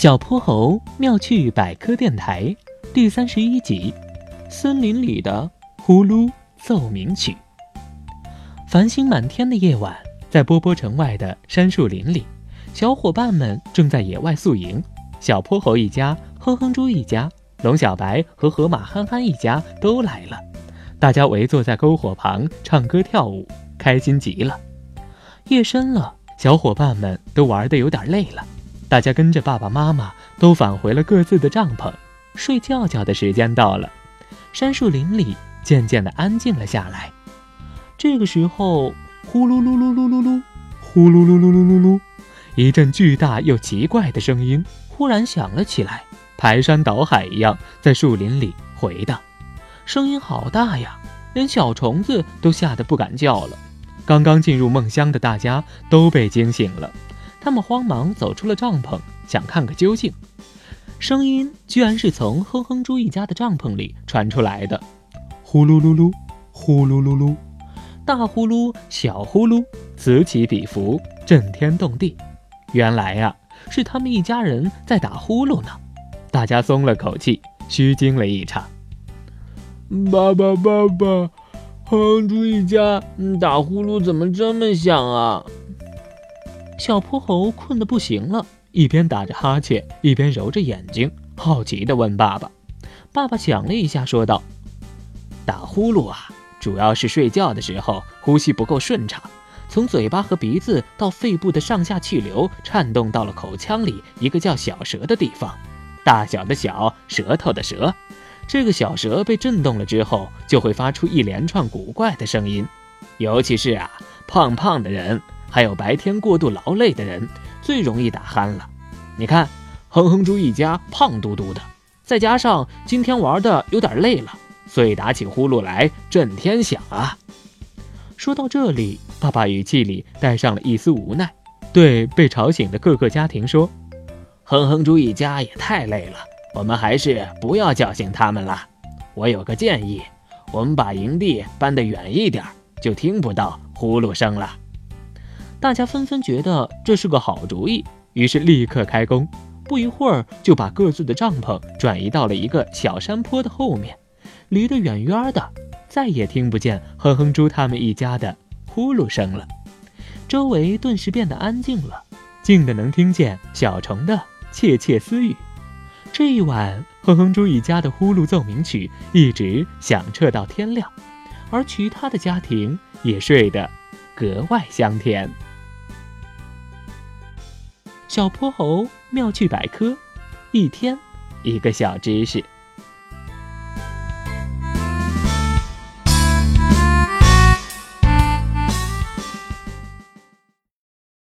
小泼猴妙趣百科电台第三十一集：森林里的呼噜奏鸣曲。繁星满天的夜晚，在波波城外的杉树林里，小伙伴们正在野外宿营。小泼猴一家、哼哼猪一家、龙小白和河马憨憨一家都来了，大家围坐在篝火旁唱歌跳舞，开心极了。夜深了，小伙伴们都玩得有点累了。大家跟着爸爸妈妈都返回了各自的帐篷，睡觉觉的时间到了。杉树林里渐渐地安静了下来。这个时候，呼噜噜噜噜噜噜，呼噜噜噜噜噜噜，一阵巨大又奇怪的声音忽然响了起来，排山倒海一样在树林里回荡。声音好大呀，连小虫子都吓得不敢叫了。刚刚进入梦乡的大家都被惊醒了。他们慌忙走出了帐篷，想看个究竟。声音居然是从哼哼猪一家的帐篷里传出来的，呼噜噜噜，呼噜噜噜，大呼噜，小呼噜，此起彼伏，震天动地。原来呀，是他们一家人在打呼噜呢。大家松了口气，虚惊了一场。爸爸，爸爸，哼哼猪一家打呼噜怎么这么响啊？小泼猴困得不行了，一边打着哈欠，一边揉着眼睛，好奇地问爸爸。爸爸想了一下，说道：“打呼噜啊，主要是睡觉的时候呼吸不够顺畅，从嘴巴和鼻子到肺部的上下气流颤动到了口腔里一个叫小舌的地方，大小的小，舌头的舌。这个小舌被震动了之后，就会发出一连串古怪的声音，尤其是啊，胖胖的人。”还有白天过度劳累的人最容易打鼾了。你看，哼哼猪一家胖嘟嘟的，再加上今天玩的有点累了，所以打起呼噜来震天响啊。说到这里，爸爸语气里带上了一丝无奈，对被吵醒的各个家庭说：“哼哼猪一家也太累了，我们还是不要叫醒他们了。我有个建议，我们把营地搬得远一点，就听不到呼噜声了。”大家纷纷觉得这是个好主意，于是立刻开工。不一会儿，就把各自的帐篷转移到了一个小山坡的后面，离得远远的，再也听不见哼哼猪他们一家的呼噜声了。周围顿时变得安静了，静的能听见小虫的窃窃私语。这一晚，哼哼猪一家的呼噜奏鸣曲一直响彻到天亮，而其他的家庭也睡得格外香甜。小泼猴妙趣百科，一天一个小知识。